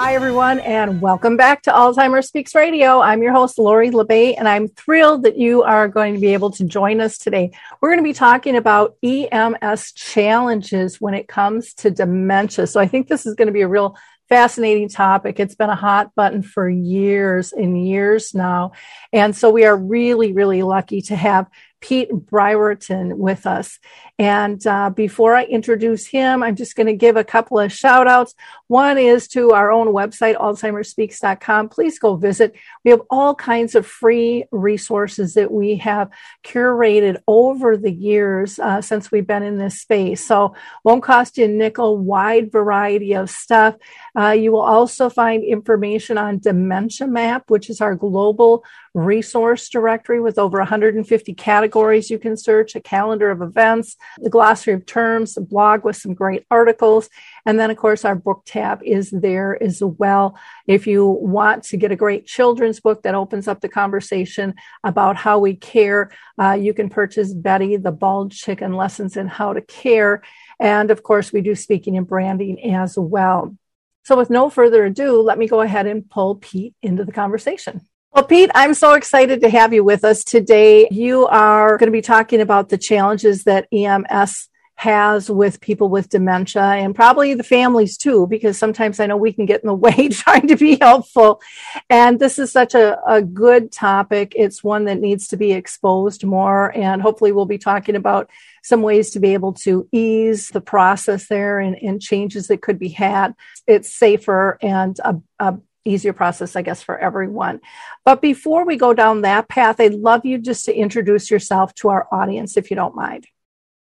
hi, everyone, and welcome back to Alzheimer's Speaks Radio. I'm your host, Lori La Bey, and I'm thrilled that you are going to be able to join us today. We're going to be talking about EMS challenges when it comes to dementia. So I think this is going to be a real fascinating topic. It's been a hot button for years and years now. And so we are really, really lucky to have Pete Brierton with us. And uh, before I introduce him, I'm just going to give a couple of shout outs. One is to our own website, alzheimerspeaks.com. Please go visit. We have all kinds of free resources that we have curated over the years uh, since we've been in this space. So won't cost you a nickel, wide variety of stuff. Uh, you will also find information on Dementia Map, which is our global resource directory with over 150 categories you can search, a calendar of events, the glossary of terms, a blog with some great articles. And then, of course, our book tab is there as well. If you want to get a great children's book that opens up the conversation about how we care, uh, you can purchase Betty, the Bald Chicken Lessons in How to Care. And of course, we do speaking and branding as well. So, with no further ado, let me go ahead and pull Pete into the conversation. Well, Pete, I'm so excited to have you with us today. You are going to be talking about the challenges that EMS has with people with dementia and probably the families too, because sometimes I know we can get in the way trying to be helpful. And this is such a, a good topic. It's one that needs to be exposed more. And hopefully we'll be talking about some ways to be able to ease the process there and, and changes that could be had. It's safer and a, a easier process, I guess, for everyone. But before we go down that path, I'd love you just to introduce yourself to our audience, if you don't mind.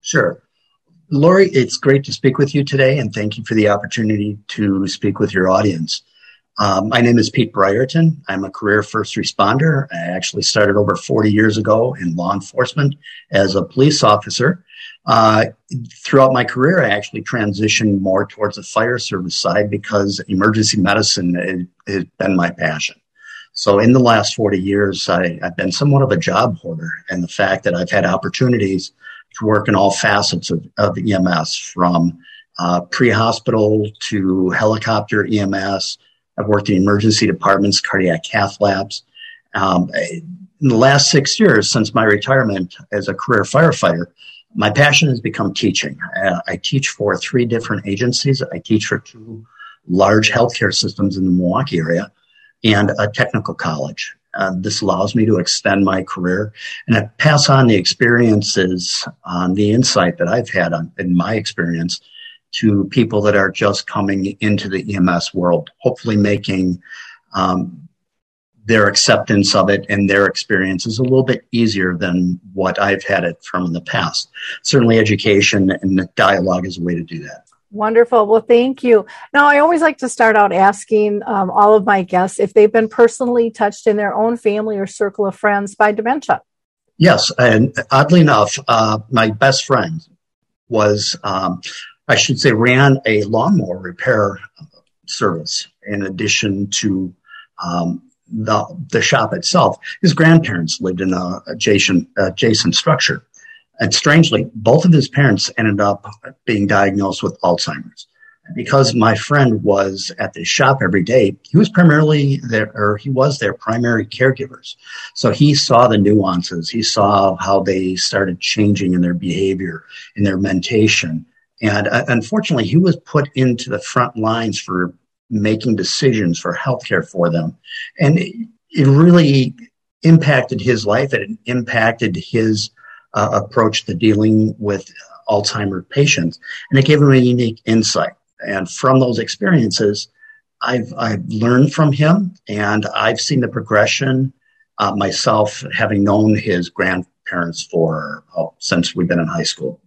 Sure. Lori, it's great to speak with you today, and thank you for the opportunity to speak with your audience. Um, my name is Pete Brierton. I'm a career first responder. I actually started over 40 years ago in law enforcement as a police officer. Uh, throughout my career, I actually transitioned more towards the fire service side because emergency medicine has been my passion. So in the last 40 years, I, have been somewhat of a job hoarder and the fact that I've had opportunities to work in all facets of, of EMS from uh, pre-hospital to helicopter EMS. I've worked in emergency departments, cardiac cath labs. Um, in the last six years since my retirement as a career firefighter, my passion has become teaching. Uh, I teach for three different agencies. I teach for two large healthcare systems in the Milwaukee area and a technical college. Uh, this allows me to extend my career and I pass on the experiences, um, the insight that I've had on, in my experience to people that are just coming into the EMS world, hopefully making um, their acceptance of it and their experience is a little bit easier than what I've had it from in the past. Certainly, education and dialogue is a way to do that. Wonderful. Well, thank you. Now, I always like to start out asking um, all of my guests if they've been personally touched in their own family or circle of friends by dementia. Yes, and oddly enough, uh, my best friend was, um, I should say, ran a lawnmower repair service in addition to um, the, the shop itself. His grandparents lived in a adjacent, adjacent structure. And strangely, both of his parents ended up being diagnosed with Alzheimer's. Because my friend was at the shop every day, he was primarily there, or he was their primary caregivers. So he saw the nuances. He saw how they started changing in their behavior, in their mentation. And uh, unfortunately, he was put into the front lines for making decisions for healthcare for them. And it, it really impacted his life. It impacted his uh, approach to dealing with Alzheimer patients, and it gave him a unique insight. And from those experiences, I've I've learned from him, and I've seen the progression uh, myself, having known his grandparents for oh, since we've been in high school,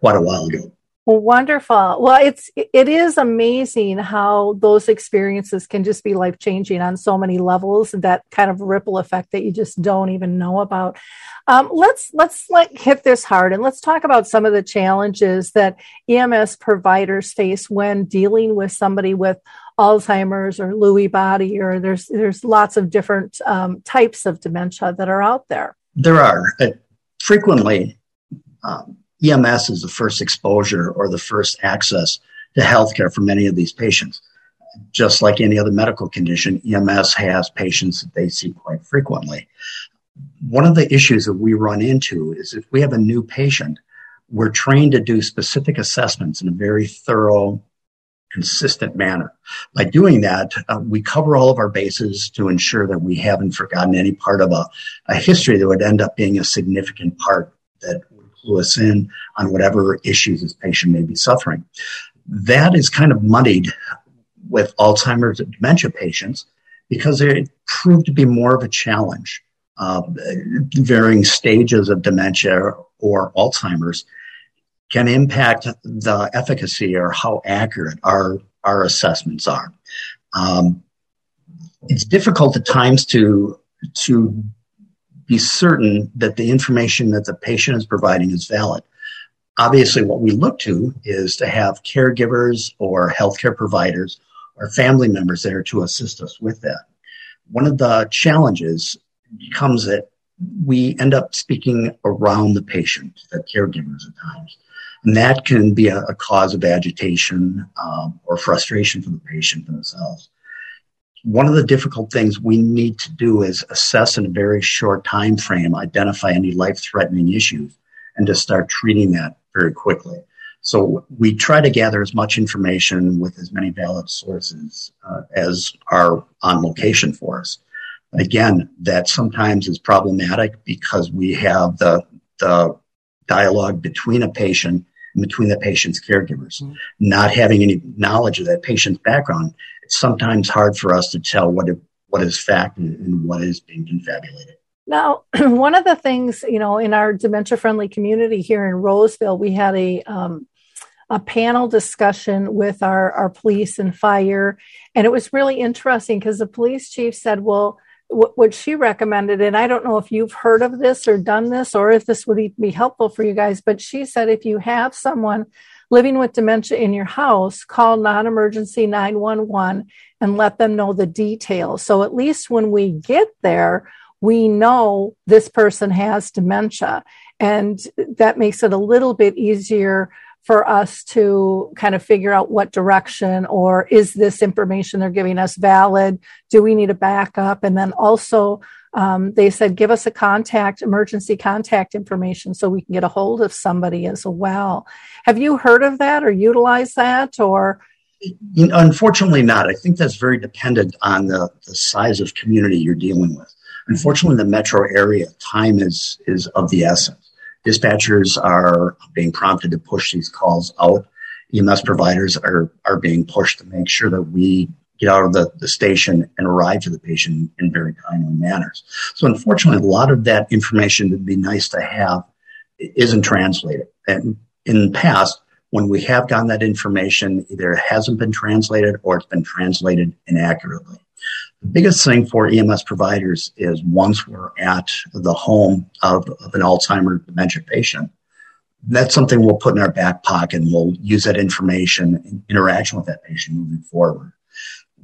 quite a while ago. Wonderful. Well, it's it is amazing how those experiences can just be life changing on so many levels. That kind of ripple effect that you just don't even know about. Um, let's let's like hit this hard and let's talk about some of the challenges that EMS providers face when dealing with somebody with Alzheimer's or Lewy body, or there's there's lots of different um, types of dementia that are out there. There are uh, frequently. Um, EMS is the first exposure or the first access to healthcare for many of these patients. Just like any other medical condition, EMS has patients that they see quite frequently. One of the issues that we run into is if we have a new patient, we're trained to do specific assessments in a very thorough, consistent manner. By doing that, uh, we cover all of our bases to ensure that we haven't forgotten any part of a, a history that would end up being a significant part that clue us in on whatever issues this patient may be suffering. That is kind of muddied with Alzheimer's and dementia patients because it proved to be more of a challenge. Uh, varying stages of dementia or Alzheimer's can impact the efficacy or how accurate our, our assessments are. Um, it's difficult at times to to be certain that the information that the patient is providing is valid. Obviously, what we look to is to have caregivers or healthcare providers or family members there to assist us with that. One of the challenges becomes that we end up speaking around the patient, the caregivers at times. And that can be a, a cause of agitation um, or frustration for the patient themselves one of the difficult things we need to do is assess in a very short time frame, identify any life threatening issues, and to start treating that very quickly. So we try to gather as much information with as many valid sources uh, as are on location for us. Again, that sometimes is problematic because we have the, the dialogue between a patient and between the patient's caregivers. Mm-hmm. Not having any knowledge of that patient's background it's sometimes hard for us to tell what it, what is fact and, and what is being confabulated. Now, one of the things, you know, in our dementia friendly community here in Roseville, we had a, um, a panel discussion with our, our police and fire. And it was really interesting because the police chief said, well, what she recommended, and I don't know if you've heard of this or done this or if this would be helpful for you guys, but she said if you have someone living with dementia in your house, call non emergency 911 and let them know the details. So at least when we get there, we know this person has dementia. And that makes it a little bit easier for us to kind of figure out what direction or is this information they're giving us valid? Do we need a backup? And then also um, they said, give us a contact, emergency contact information so we can get a hold of somebody as well. Have you heard of that or utilized that or? Unfortunately, not. I think that's very dependent on the, the size of community you're dealing with. Unfortunately, in the metro area, time is, is of the essence. Dispatchers are being prompted to push these calls out. EMS providers are, are being pushed to make sure that we get out of the, the station and arrive to the patient in very timely manners. So unfortunately, a lot of that information that'd be nice to have isn't translated. And in the past, when we have gotten that information, either it hasn't been translated or it's been translated inaccurately. The biggest thing for EMS providers is once we're at the home of, of an Alzheimer's dementia patient, that's something we'll put in our back pocket and we'll use that information in interaction with that patient moving forward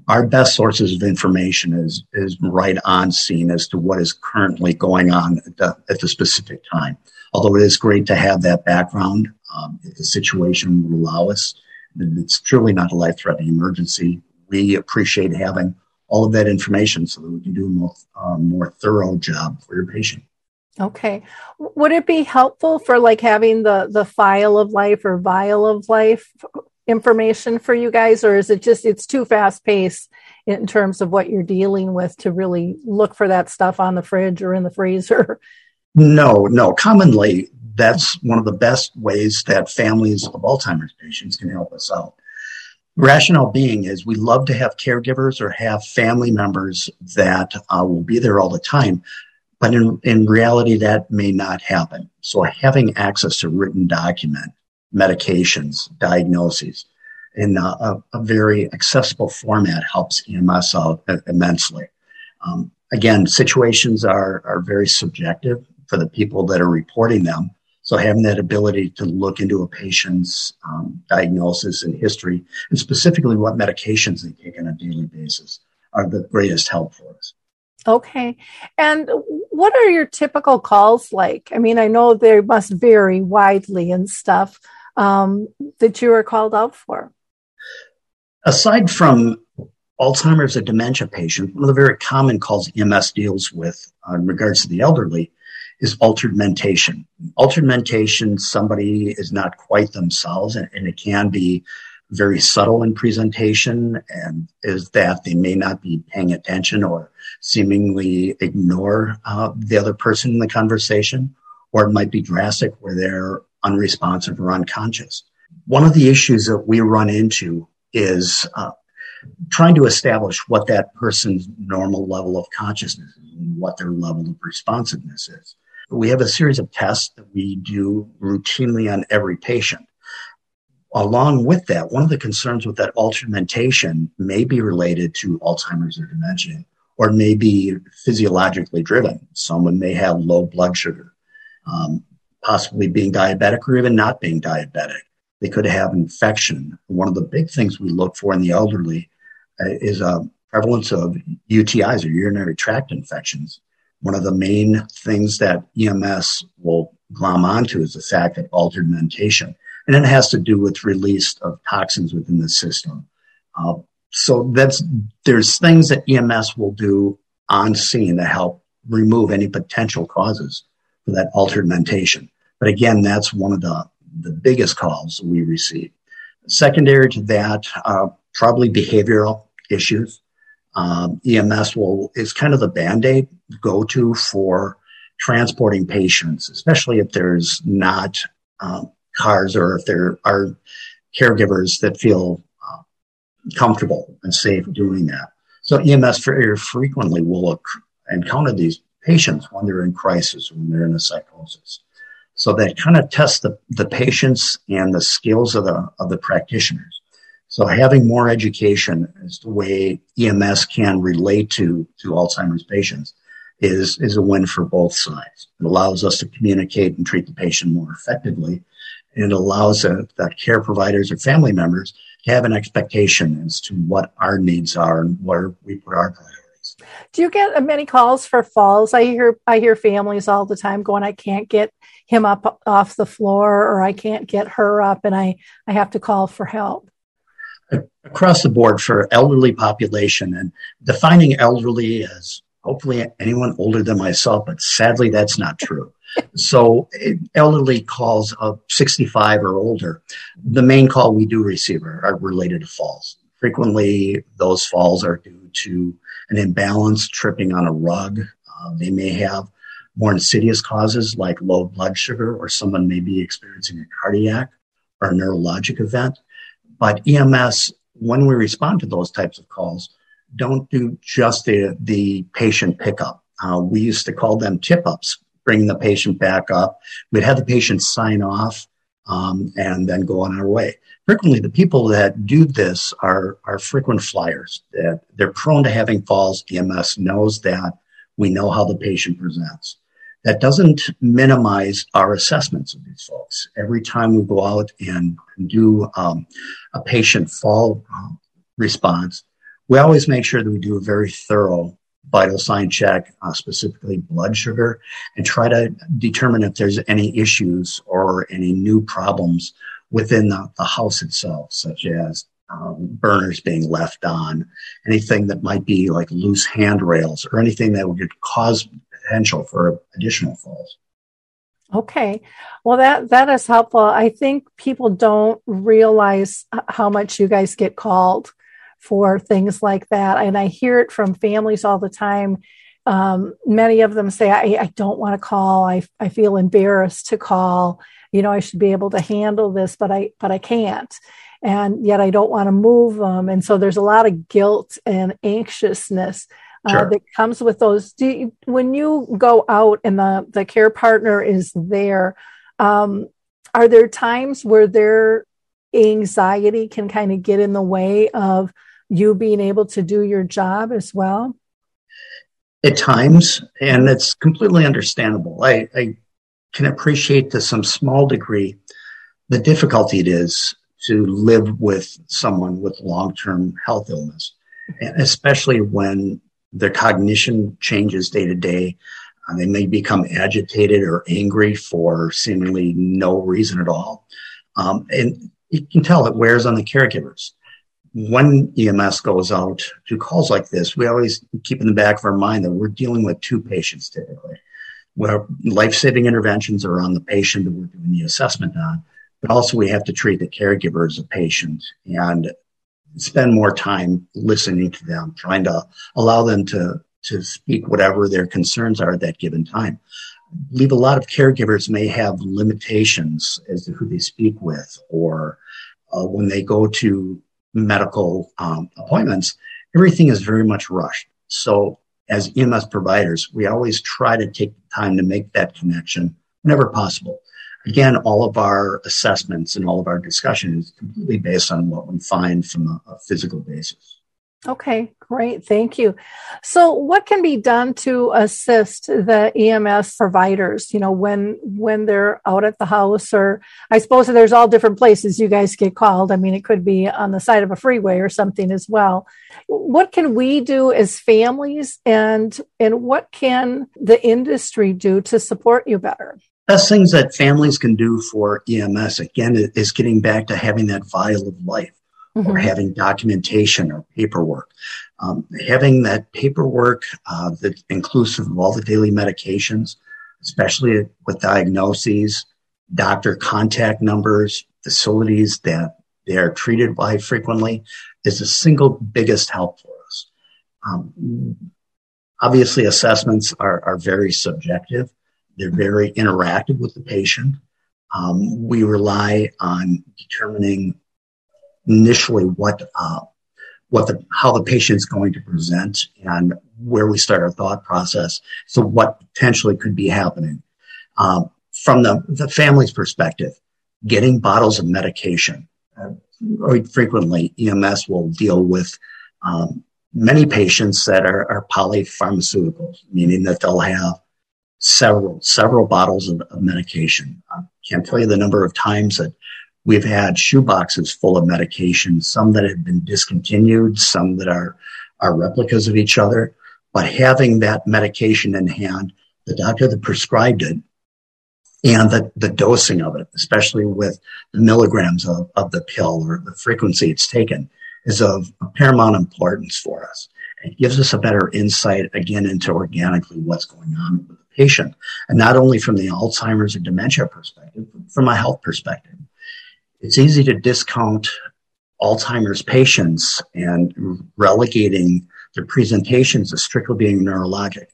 our best sources of information is is right on scene as to what is currently going on at the, at the specific time. Although it is great to have that background, um, if the situation will allow us, it's truly not a life-threatening emergency. We appreciate having all of that information so that we can do a more, um, more thorough job for your patient. Okay. Would it be helpful for like having the the file of life or vial of life information for you guys or is it just it's too fast paced in terms of what you're dealing with to really look for that stuff on the fridge or in the freezer? No no. Commonly that's one of the best ways that families of alzheimer's patients can help us out. Rationale being is we love to have caregivers or have family members that uh, will be there all the time But in, in reality, that may not happen. So having access to written document, medications, diagnoses in a, a, a very accessible format helps EMS out immensely. Um, again, situations are, are very subjective for the people that are reporting them. So having that ability to look into a patient's um, diagnosis and history, and specifically what medications they take on a daily basis, are the greatest help for us. Okay. And what are your typical calls like? I mean, I know they must vary widely and stuff um, that you are called out for. Aside from Alzheimer's or dementia patient, one of the very common calls EMS deals with uh, in regards to the elderly is altered mentation. Altered mentation, somebody is not quite themselves, and, and it can be very subtle in presentation, and is that they may not be paying attention or seemingly ignore uh, the other person in the conversation, or it might be drastic where they're unresponsive or unconscious. One of the issues that we run into is uh, trying to establish what that person's normal level of consciousness is and what their level of responsiveness is. We have a series of tests that we do routinely on every patient. Along with that, one of the concerns with that altered mentation may be related to Alzheimer's or dementia, or may be physiologically driven. Someone may have low blood sugar, um, possibly being diabetic or even not being diabetic. They could have infection. One of the big things we look for in the elderly uh, is a prevalence of UTIs or urinary tract infections. One of the main things that EMS will glom onto is the fact that altered mentation, and it has to do with release of toxins within the system. Uh, so that's there's things that EMS will do on scene to help remove any potential causes for that altered mentation. But again, that's one of the the biggest calls we receive. Secondary to that, uh, probably behavioral issues. Um, EMS will is kind of the band aid go to for transporting patients, especially if there's not um, cars or if there are caregivers that feel uh, comfortable and safe doing that. So EMS very frequently will encounter these patients when they're in crisis, when they're in a psychosis. So that kind of tests the, the patients and the skills of the, of the practitioners. So having more education as to the way EMS can relate to, to Alzheimer's patients is, is a win for both sides. It allows us to communicate and treat the patient more effectively. And it allows uh, the care providers or family members to have an expectation as to what our needs are and where we put our priorities. Do you get many calls for falls? I hear I hear families all the time going, I can't get him up off the floor or I can't get her up and I, I have to call for help. Across the board for elderly population and defining elderly as hopefully anyone older than myself, but sadly that's not true. so elderly calls of 65 or older, the main call we do receive are, are related to falls. Frequently, those falls are due to an imbalance, tripping on a rug. Uh, they may have more insidious causes like low blood sugar, or someone may be experiencing a cardiac or a neurologic event. But EMS, when we respond to those types of calls, don't do just the, the patient pickup. Uh, we used to call them tip ups, bringing the patient back up. We'd have the patient sign off um, and then go on our way. Frequently, the people that do this are, are frequent flyers. That they're prone to having falls. EMS knows that. We know how the patient presents. That doesn't minimize our assessments of these folks. Every time we go out and do um, a patient fall um, response, we always make sure that we do a very thorough vital sign check, uh, specifically blood sugar, and try to determine if there's any issues or any new problems within the, the house itself, such as um, burners being left on, anything that might be like loose handrails or anything that would cause potential for additional falls. Okay. Well, that, that is helpful. I think people don't realize how much you guys get called for things like that. And I hear it from families all the time. Um, many of them say, I, I don't want to call. I, I feel embarrassed to call. You know, I should be able to handle this, but I, but I can't. And yet I don't want to move them. And so there's a lot of guilt and anxiousness uh, Sure. that comes with those. Do you, when you go out and the the care partner is there, um, are there times where their anxiety can kind of get in the way of you being able to do your job as well? at times, and it's completely understandable. I, I can appreciate to some small degree the difficulty it is to live with someone with long term health illness, especially when their cognition changes day to day. Uh, they may become agitated or angry for seemingly no reason at all. Um, and you can tell it wears on the caregivers when EMS goes out to calls like this, we always keep in the back of our mind that we're dealing with two patients typically, where life saving interventions are on the patient that we're doing the assessment on, but also we have to treat the caregiver as a patient and spend more time listening to them, trying to allow them to, to speak whatever their concerns are at that given time. I believe a lot of caregivers may have limitations as to who they speak with or uh, when they go to medical um, appointments, everything is very much rushed. So as EMS providers, we always try to take time to make that connection whenever possible. Again, all of our assessments and all of our discussion is completely based on what we find from a, a physical basis. Okay, great. Thank you. So what can be done to assist the EMS providers, you know, when when they're out at the house or I suppose there's all different places you guys get called. I mean, it could be on the side of a freeway or something as well. What can we do as families and and what can the industry do to support you better? Best things that families can do for EMS again is getting back to having that vial of life mm-hmm. or having documentation or paperwork. Um, having that paperwork uh, that's inclusive of all the daily medications, especially with diagnoses, doctor contact numbers, facilities that they are treated by frequently, is the single biggest help for us. Um, obviously, assessments are, are very subjective. They're very interactive with the patient. Um, we rely on determining initially what uh, what the how the patient's going to present and where we start our thought process. So what potentially could be happening um, from the the family's perspective, getting bottles of medication. Uh, frequently, EMS will deal with um, many patients that are, are polypharmaceuticals, meaning that they'll have several several bottles of, of medication. I can't tell you the number of times that We've had shoeboxes full of medications, some that have been discontinued, some that are, are replicas of each other. But having that medication in hand, the doctor that prescribed it, and the, the dosing of it, especially with the milligrams of, of the pill or the frequency it's taken, is of paramount importance for us. It gives us a better insight again into organically what's going on with the patient. And not only from the Alzheimer's and dementia perspective, but from a health perspective it's easy to discount Alzheimer's patients and relegating their presentations as strictly being neurologic.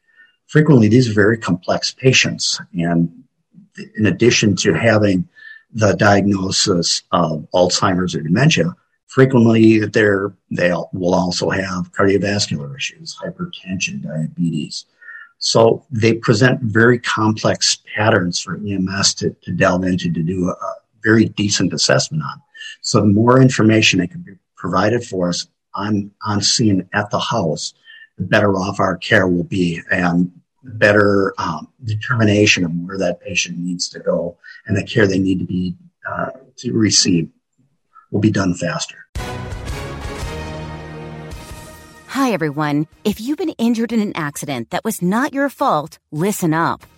Frequently, these are very complex patients. And in addition to having the diagnosis of Alzheimer's or dementia, frequently they're, they will also have cardiovascular issues, hypertension, diabetes. So they present very complex patterns for EMS to, to delve into to do a, very decent assessment on. So the more information that can be provided for us on, on scene at the house, the better off our care will be and better um, determination of where that patient needs to go and the care they need to be uh, to receive will be done faster. Hi, everyone. If you've been injured in an accident that was not your fault, listen up.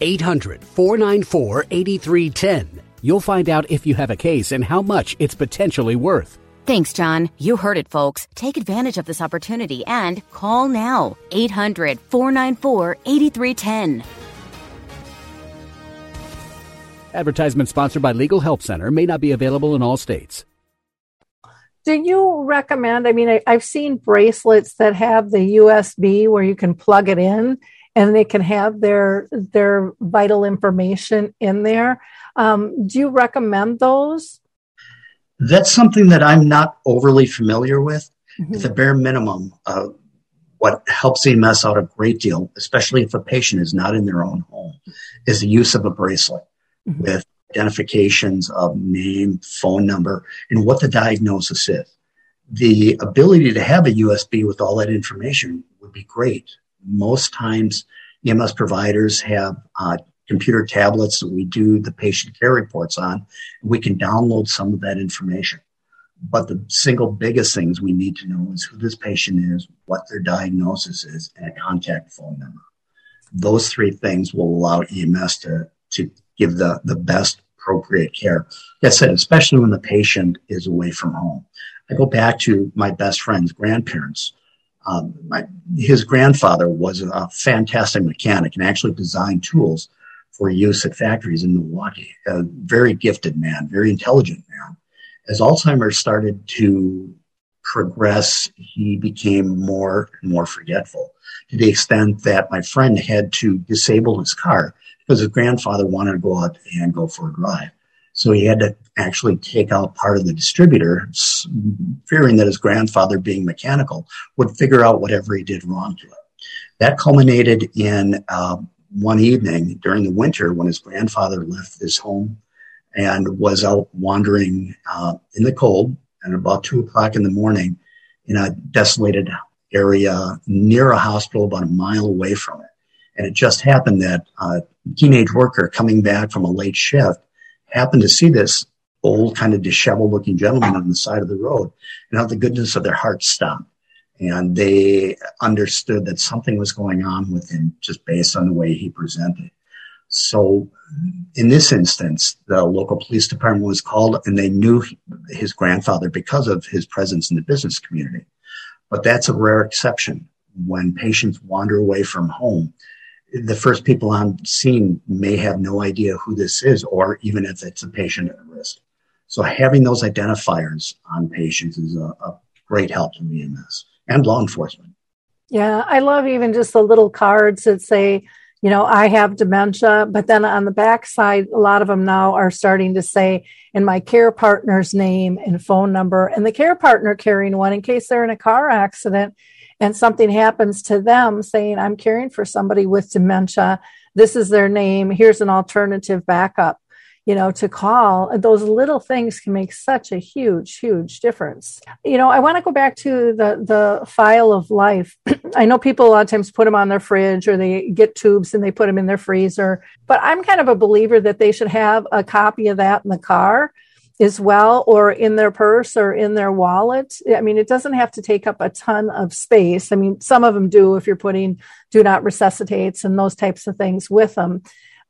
800 494 8310. You'll find out if you have a case and how much it's potentially worth. Thanks, John. You heard it, folks. Take advantage of this opportunity and call now 800 494 8310. Advertisement sponsored by Legal Help Center may not be available in all states. Do you recommend? I mean, I, have seen bracelets that have the USB where you can plug it in and they can have their their vital information in there. Um, do you recommend those? That's something that I'm not overly familiar with. Mm-hmm. At the bare minimum, uh, what helps EMS out a great deal, especially if a patient is not in their own home, is the use of a bracelet mm-hmm. with identifications of name, phone number, and what the diagnosis is. The ability to have a USB with all that information would be great. Most times, EMS providers have uh, computer tablets that we do the patient care reports on. We can download some of that information. But the single biggest things we need to know is who this patient is, what their diagnosis is, and a contact phone number. Those three things will allow EMS to, to give the, the best appropriate care. That said, especially when the patient is away from home. I go back to my best friend's grandparents. Um, my, his grandfather was a fantastic mechanic and actually designed tools for use at factories in Milwaukee. A very gifted man, very intelligent man. As Alzheimer's started to progress, he became more and more forgetful to the extent that my friend had to disable his car because his grandfather wanted to go out and go for a drive. So he had to actually take out part of the distributor, fearing that his grandfather, being mechanical, would figure out whatever he did wrong to it. That culminated in uh, one evening during the winter when his grandfather left his home and was out wandering uh, in the cold and about two o'clock in the morning in a desolated area near a hospital about a mile away from it. And it just happened that a teenage worker coming back from a late shift happened to see this old kind of disheveled looking gentleman on the side of the road and out the goodness of their hearts stopped and they understood that something was going on with him just based on the way he presented. So in this instance, the local police department was called and they knew his grandfather because of his presence in the business community. But that's a rare exception. When patients wander away from home, the first people on scene may have no idea who this is or even if it's a patient at risk. So having those identifiers on patients is a, a great help to EMS and law enforcement. Yeah, I love even just the little cards that say, you know, I have dementia, but then on the back side, a lot of them now are starting to say, in my care partner's name and phone number, and the care partner carrying one in case they're in a car accident and something happens to them, saying, I'm caring for somebody with dementia. This is their name. Here's an alternative backup you know, to call, those little things can make such a huge, huge difference. You know, I want to go back to the the file of life. I know people a lot of times put them on their fridge or they get tubes and they put them in their freezer, but I'm kind of a believer that they should have a copy of that in the car as well or in their purse or in their wallet. I mean, it doesn't have to take up a ton of space. I mean, some of them do if you're putting do not resuscitates and those types of things with them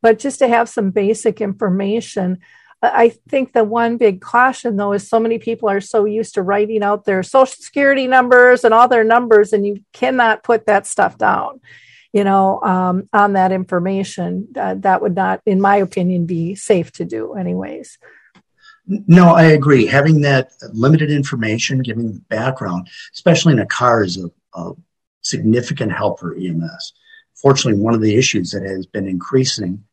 but just to have some basic information. I think the one big caution, though, is so many people are so used to writing out their social security numbers and all their numbers, and you cannot put that stuff down, you know, um, on that information. Uh, that would not, in my opinion, be safe to do, anyways. No, I agree. Having that limited information, giving background, especially in a car, is a, a significant help for EMS. Fortunately, one of the issues that has been increasing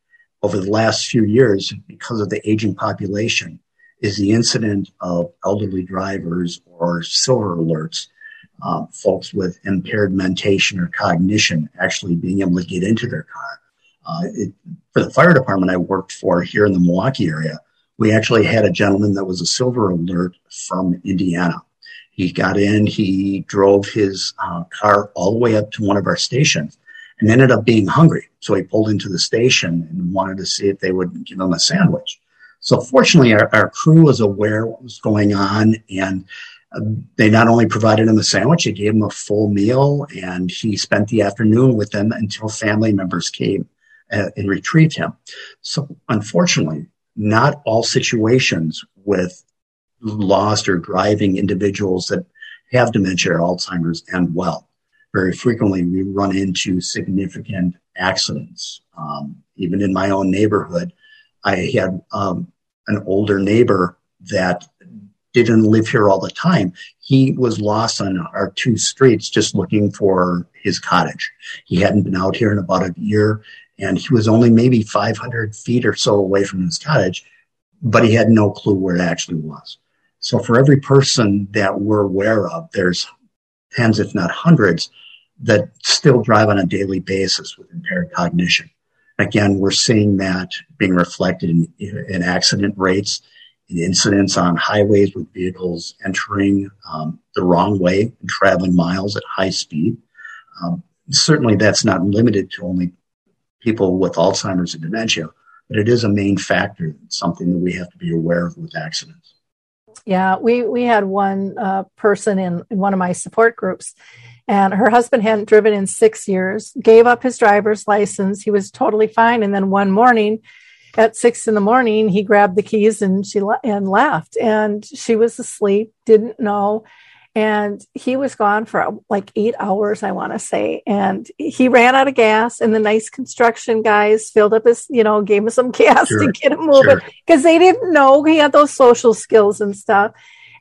over the last few years because of the aging population is the incident of elderly drivers or silver alerts, uh, folks with impaired mentation or cognition actually being able to get into their car. Uh, it, for the fire department I worked for here in the Milwaukee area, we actually had a gentleman that was a silver alert from Indiana. He got in, he drove his uh, car all the way up to one of our stations and ended up being hungry. So he pulled into the station and wanted to see if they would give him a sandwich. So fortunately, our, our crew was aware what was going on and uh, they not only provided him a sandwich, they gave him a full meal and he spent the afternoon with them until family members came uh, and retrieved him. So unfortunately, not all situations with lost or driving individuals that have dementia or Alzheimer's and well. Very frequently, we run into significant accidents. Um, even in my own neighborhood, I had um, an older neighbor that didn't live here all the time. He was lost on our two streets just looking for his cottage. He hadn't been out here in about a year and he was only maybe 500 feet or so away from his cottage, but he had no clue where it actually was. So for every person that we're aware of, there's tens, if not hundreds, that still drive on a daily basis with impaired cognition. Again, we're seeing that being reflected in, in accident rates in incidents on highways with vehicles entering um, the wrong way and traveling miles at high speed. Um, certainly, that's not limited to only people with Alzheimer's and dementia, but it is a main factor, something that we have to be aware of with accidents. Yeah, we, we had one uh, person in, in one of my support groups, and her husband hadn't driven in six years, gave up his driver's license. He was totally fine. And then one morning, at six in the morning, he grabbed the keys and she and left. And she was asleep, didn't know. And he was gone for like eight hours, I want to say. And he ran out of gas, and the nice construction guys filled up his, you know, gave him some gas sure. to get him moving because sure. they didn't know he had those social skills and stuff.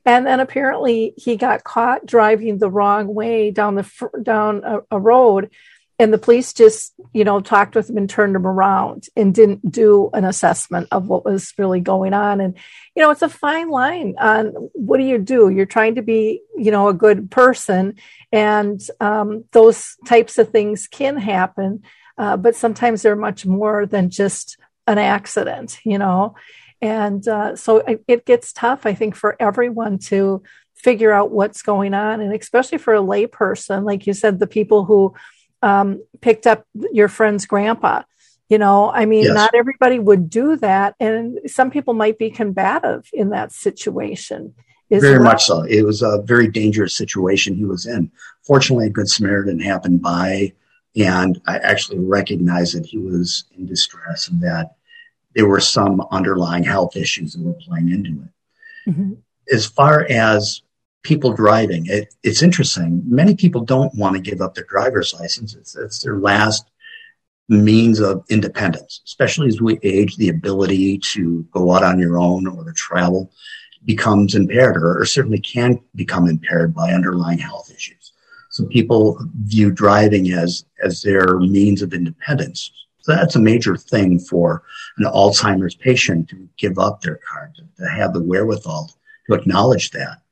And then apparently he got caught driving the wrong way down the down a, a road and the police just you know talked with him and turned him around and didn't do an assessment of what was really going on. And you know it's a fine line on what do you do? You're trying to be you know a good person. And um, those types of things can happen uh, but sometimes they're much more than just an accident you know? And uh, so it, it gets tough i think for everyone to figure out what's going on. And especially for a layperson like you said the people who um, picked up your friend's grandpa. You know, I mean, yes. not everybody would do that, and some people might be combative in that situation. very much so. It was a very dangerous situation he was in. Fortunately, a good Samaritan happened by, and I actually recognized that he was in distress and that there were some underlying health issues that were playing into it. Mm-hmm. As far as people driving. It, it's interesting. Many people don't want to give up their driver's license. It's, it's their last means of independence, especially as we age, the ability to go out on your own or to travel becomes impaired or, or certainly can become impaired by underlying health issues. So people view driving as, as their means of independence. So that's a major thing for an Alzheimer's patient to give up their car, to, to have the wherewithal to acknowledge that.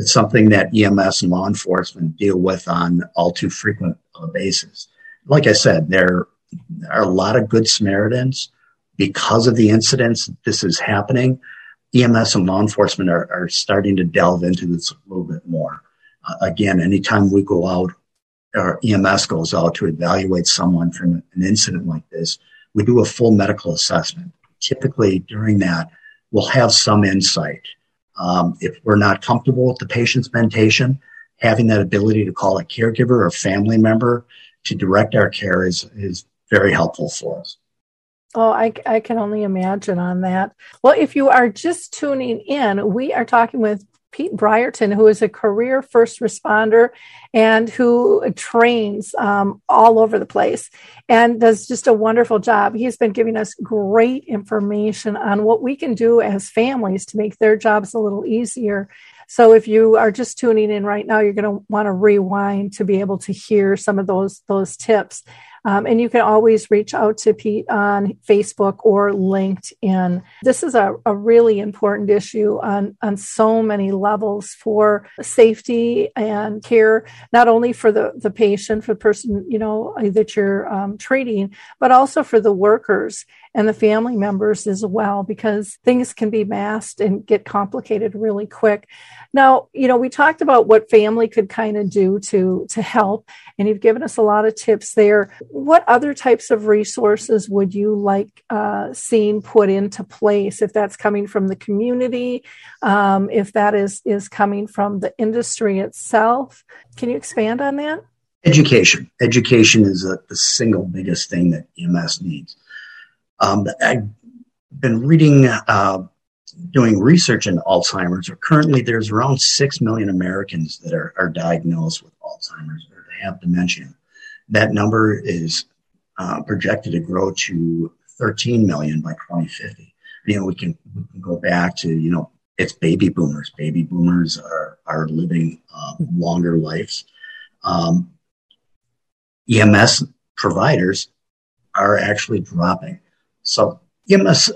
It's something that EMS and law enforcement deal with on all too frequent a basis. Like I said, there are a lot of good Samaritans because of the incidents this is happening. EMS and law enforcement are, are starting to delve into this a little bit more. Uh, again, anytime we go out or EMS goes out to evaluate someone from an incident like this, we do a full medical assessment. Typically during that, we'll have some insight um, if we're not comfortable with the patient's mentation, having that ability to call a caregiver or family member to direct our care is, is very helpful for us. Oh, I, I can only imagine on that. Well, if you are just tuning in, we are talking with Pete Brierton, who is a career first responder and who trains um, all over the place and does just a wonderful job. He's been giving us great information on what we can do as families to make their jobs a little easier. So if you are just tuning in right now, you're going to want to rewind to be able to hear some of those those tips. Um, and you can always reach out to Pete on Facebook or LinkedIn. This is a, a really important issue on, on so many levels for safety and care, not only for the, the patient, for the person, you know, that you're um, treating, but also for the workers and the family members as well, because things can be masked and get complicated really quick. Now, you know, we talked about what family could kind of do to to help, and you've given us a lot of tips there. What other types of resources would you like uh, seen put into place? If that's coming from the community, um, if that is is coming from the industry itself, can you expand on that? Education. Education is a, the single biggest thing that EMS needs. Um, I've been reading uh, doing research in Alzheimer's, currently there's around 6 million Americans that are, are diagnosed with Alzheimer's or have dementia. That number is uh, projected to grow to 13 million by 2050. You know, we can, we can go back to, you know, it's baby boomers. Baby boomers are, are living uh, longer lives. Um, EMS providers are actually dropping. So EMS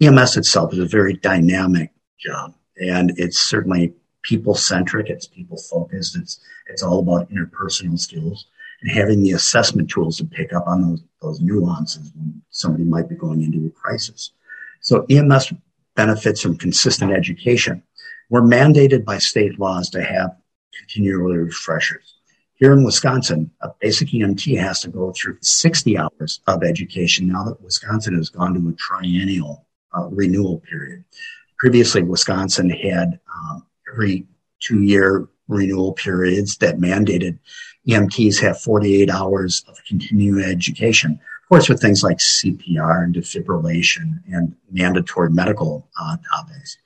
EMS itself is a very dynamic job, and it's certainly people centric. It's people focused. It's it's all about interpersonal skills and having the assessment tools to pick up on those those nuances when somebody might be going into a crisis. So EMS benefits from consistent education. We're mandated by state laws to have continually refreshers. Here in Wisconsin, a basic EMT has to go through 60 hours of education now that Wisconsin has gone to a triennial uh, renewal period. Previously, Wisconsin had um, every two year renewal periods that mandated EMTs have 48 hours of continuing education. Of course, with things like CPR and defibrillation and mandatory medical uh, topics.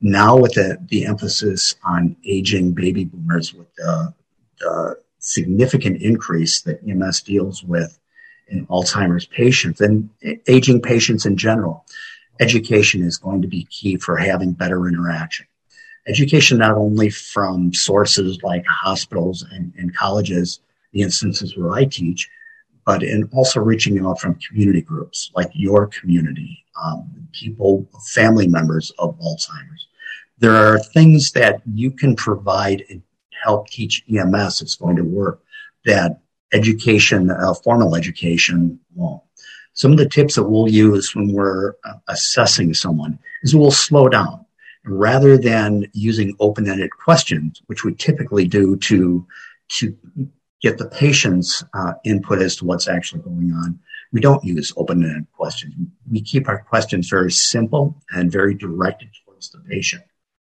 Now, with the, the emphasis on aging baby boomers, with the, the significant increase that EMS deals with in Alzheimer's patients and aging patients in general, education is going to be key for having better interaction. Education not only from sources like hospitals and, and colleges, the instances where I teach, but in also reaching out from community groups like your community, um, people, family members of Alzheimer's. There are things that you can provide help teach EMS that's going to work that education, uh, formal education won't. Some of the tips that we'll use when we're uh, assessing someone is we'll slow down rather than using open-ended questions, which we typically do to to get the patient's uh, input as to what's actually going on. We don't use open-ended questions. We keep our questions very simple and very directed towards the patient,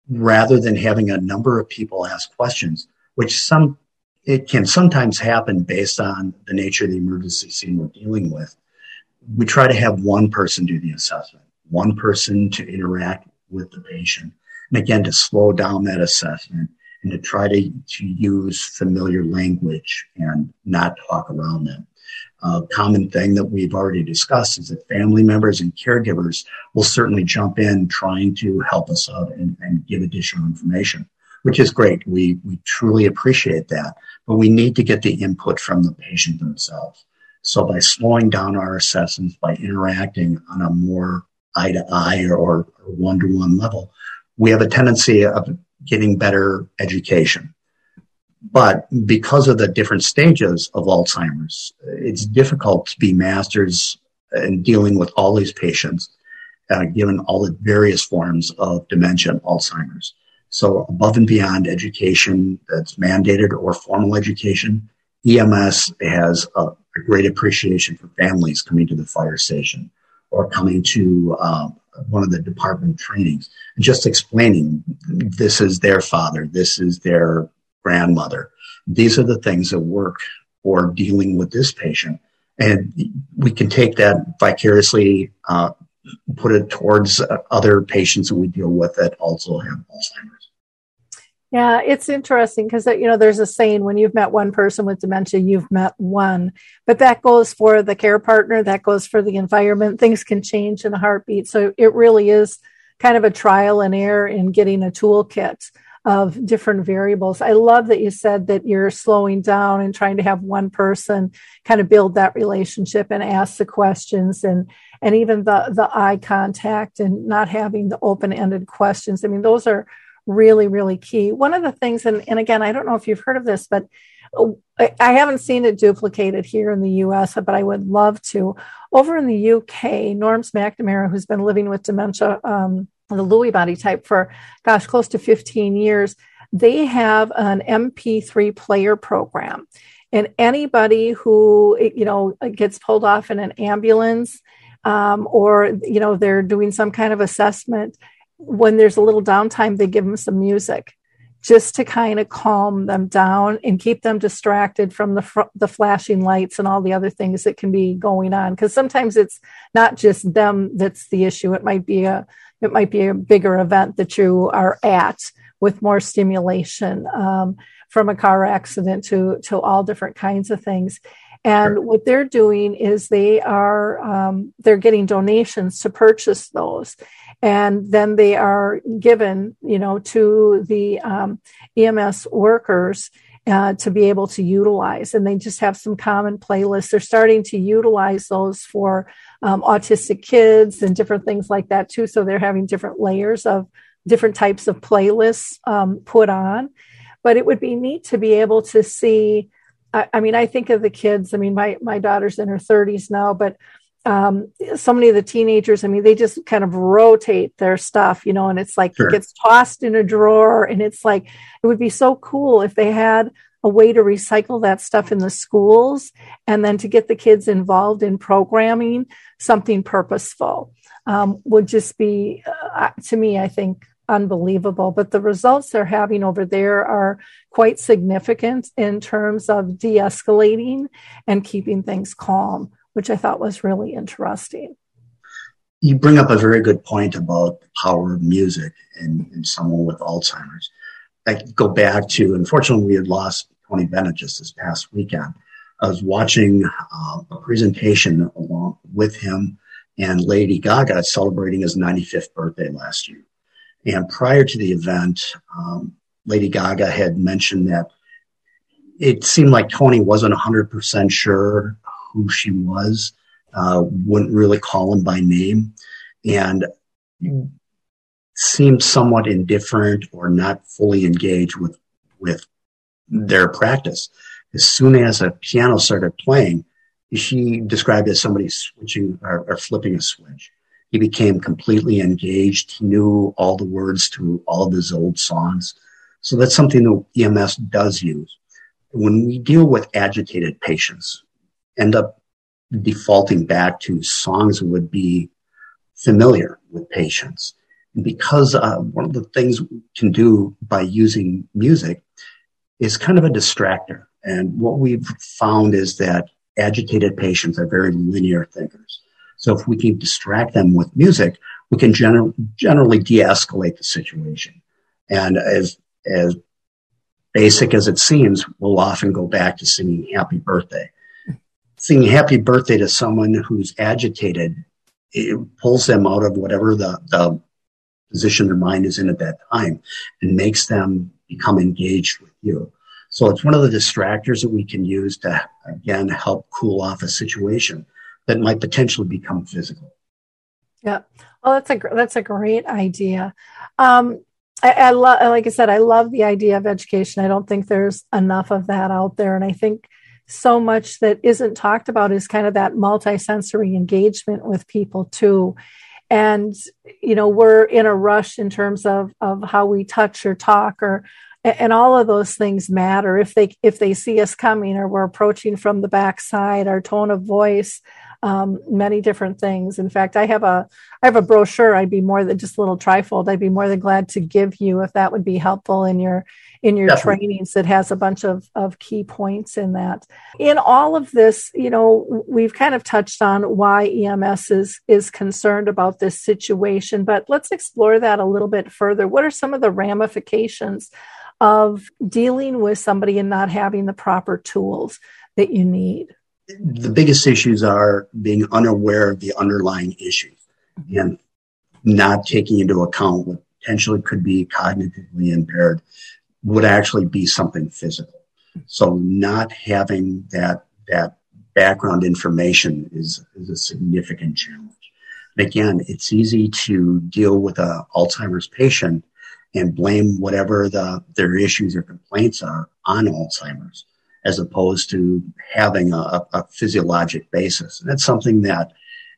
rather than having a number of people ask questions, which some it can sometimes happen based on the nature of the emergency scene we're dealing with we try to have one person do the assessment, one person to interact with the patient. And again, to slow down that assessment and to try to, to use familiar language and not talk around them. A common thing that we've already discussed is that family members and caregivers will certainly jump in trying to help us out and, and give additional information, which is great. We, we truly appreciate that, but we need to get the input from the patient themselves. So by slowing down our assessments, by interacting on a more eye to eye or one to one level, we have a tendency of getting better education. But because of the different stages of Alzheimer's, it's difficult to be masters in dealing with all these patients, uh, given all the various forms of dementia and Alzheimer's. So above and beyond education that's mandated or formal education, EMS has a, a great appreciation for families coming to the fire station or coming to um, one of the department trainings and just explaining this is their father, this is their grandmother. These are the things that work for dealing with this patient. And we can take that vicariously, uh, put it towards other patients that we deal with that also have Alzheimer's. Yeah, it's interesting because you know there's a saying when you've met one person with dementia, you've met one. But that goes for the care partner, that goes for the environment. Things can change in a heartbeat. So it really is kind of a trial and error in getting a toolkit of different variables. I love that you said that you're slowing down and trying to have one person kind of build that relationship and ask the questions and and even the the eye contact and not having the open-ended questions. I mean, those are really, really key. One of the things, and, and again, I don't know if you've heard of this, but I haven't seen it duplicated here in the US, but I would love to. Over in the UK, Norrms McNamara, who's been living with dementia, um, the Lewy body type for, gosh, close to 15 years, they have an MP3 player program. And anybody who, you know, gets pulled off in an ambulance um, or, you know, they're doing some kind of assessment, when there's a little downtime, they give them some music just to kind of calm them down and keep them distracted from the fr- the flashing lights and all the other things that can be going on because sometimes it's not just them that's the issue it might be a it might be a bigger event that you are at with more stimulation um, from a car accident to to all different kinds of things. And sure. what they're doing is they are um, they're getting donations to purchase those, and then they are given, you know, to the um, EMS workers uh, to be able to utilize. And they just have some common playlists. They're starting to utilize those for um, autistic kids and different things like that too. So they're having different layers of different types of playlists um, put on. But it would be neat to be able to see. I, I mean, I think of the kids. I mean, my my daughter's in her 30s now, but um, so many of the teenagers, I mean, they just kind of rotate their stuff, you know, and it's like sure. it gets tossed in a drawer. And it's like, it would be so cool if they had a way to recycle that stuff in the schools and then to get the kids involved in programming something purposeful um, would just be, uh, to me, I think, unbelievable. But the results they're having over there are quite significant in terms of de escalating and keeping things calm which I thought was really interesting. You bring up a very good point about the power of music in, in someone with Alzheimer's. I go back to, unfortunately, we had lost Tony Bennett just this past weekend. I was watching uh, a presentation along with him and Lady Gaga celebrating his 95th birthday last year. And prior to the event, um, Lady Gaga had mentioned that it seemed like Tony wasn't 100% sure who she was, uh, wouldn't really call him by name, and seemed somewhat indifferent or not fully engaged with with their practice. As soon as a piano started playing, she described as somebody switching or, or flipping a switch. He became completely engaged. He knew all the words to all of his old songs. So that's something that EMS does use. When we deal with agitated patients, end up defaulting back to songs that would be familiar with patients. Because uh, one of the things we can do by using music is kind of a distractor. And what we've found is that agitated patients are very linear thinkers. So if we can distract them with music, we can gener- generally de-escalate the situation. And as, as basic as it seems, we'll often go back to singing happy birthday singing happy birthday to someone who's agitated, it pulls them out of whatever the, the position their mind is in at that time and makes them become engaged with you. So it's one of the distractors that we can use to, again, help cool off a situation that might potentially become physical. Yeah. Well, that's a, that's a great idea. Um, I, I love, like I said, I love the idea of education. I don't think there's enough of that out there. And I think so much that isn't talked about is kind of that multisensory engagement with people too and you know we're in a rush in terms of of how we touch or talk or and all of those things matter. If they if they see us coming or we're approaching from the backside our tone of voice um, many different things in fact i have a i have a brochure i'd be more than just a little trifold i'd be more than glad to give you if that would be helpful in your in your Definitely. trainings that has a bunch of, of key points in that. In all of this, you know, we've kind of touched on why EMS is, is concerned about this situation, but let's explore that a little bit further. What are some of the ramifications of dealing with somebody and not having the proper tools that you need? The biggest issues are being unaware of the underlying issues mm-hmm. and not taking into account what potentially could be cognitively impaired would actually be something physical. Mm-hmm. So not having that that background information is, is a significant challenge. And again, it's easy to deal with a Alzheimer's patient and blame whatever the their issues or complaints are on Alzheimer's, as opposed to having a, a physiologic basis. And that's something that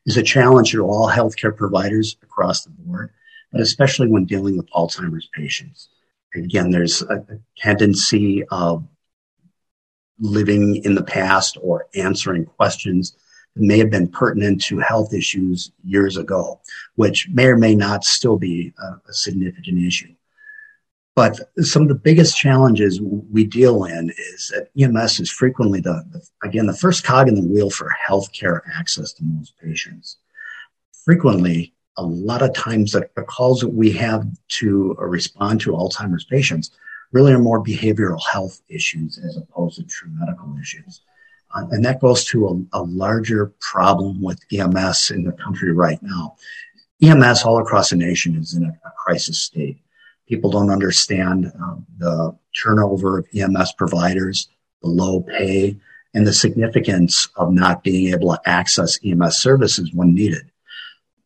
is a challenge to all healthcare providers across the board, but especially when dealing with Alzheimer's patients again, there's a tendency of living in the past or answering questions that may have been pertinent to health issues years ago, which may or may not still be a, a significant issue. But some of the biggest challenges we deal in is that EMS is frequently the, the, again, the first cog in the wheel for healthcare access to most patients. Frequently, a lot of times the, the calls that we have to uh, respond to Alzheimer's patients really are more behavioral health issues as opposed to true medical issues. Uh, and that goes to a, a, larger problem with EMS in the country right now. EMS all across the nation is in a, a crisis state. People don't understand um, the turnover of EMS providers, the low pay, and the significance of not being able to access EMS services when needed.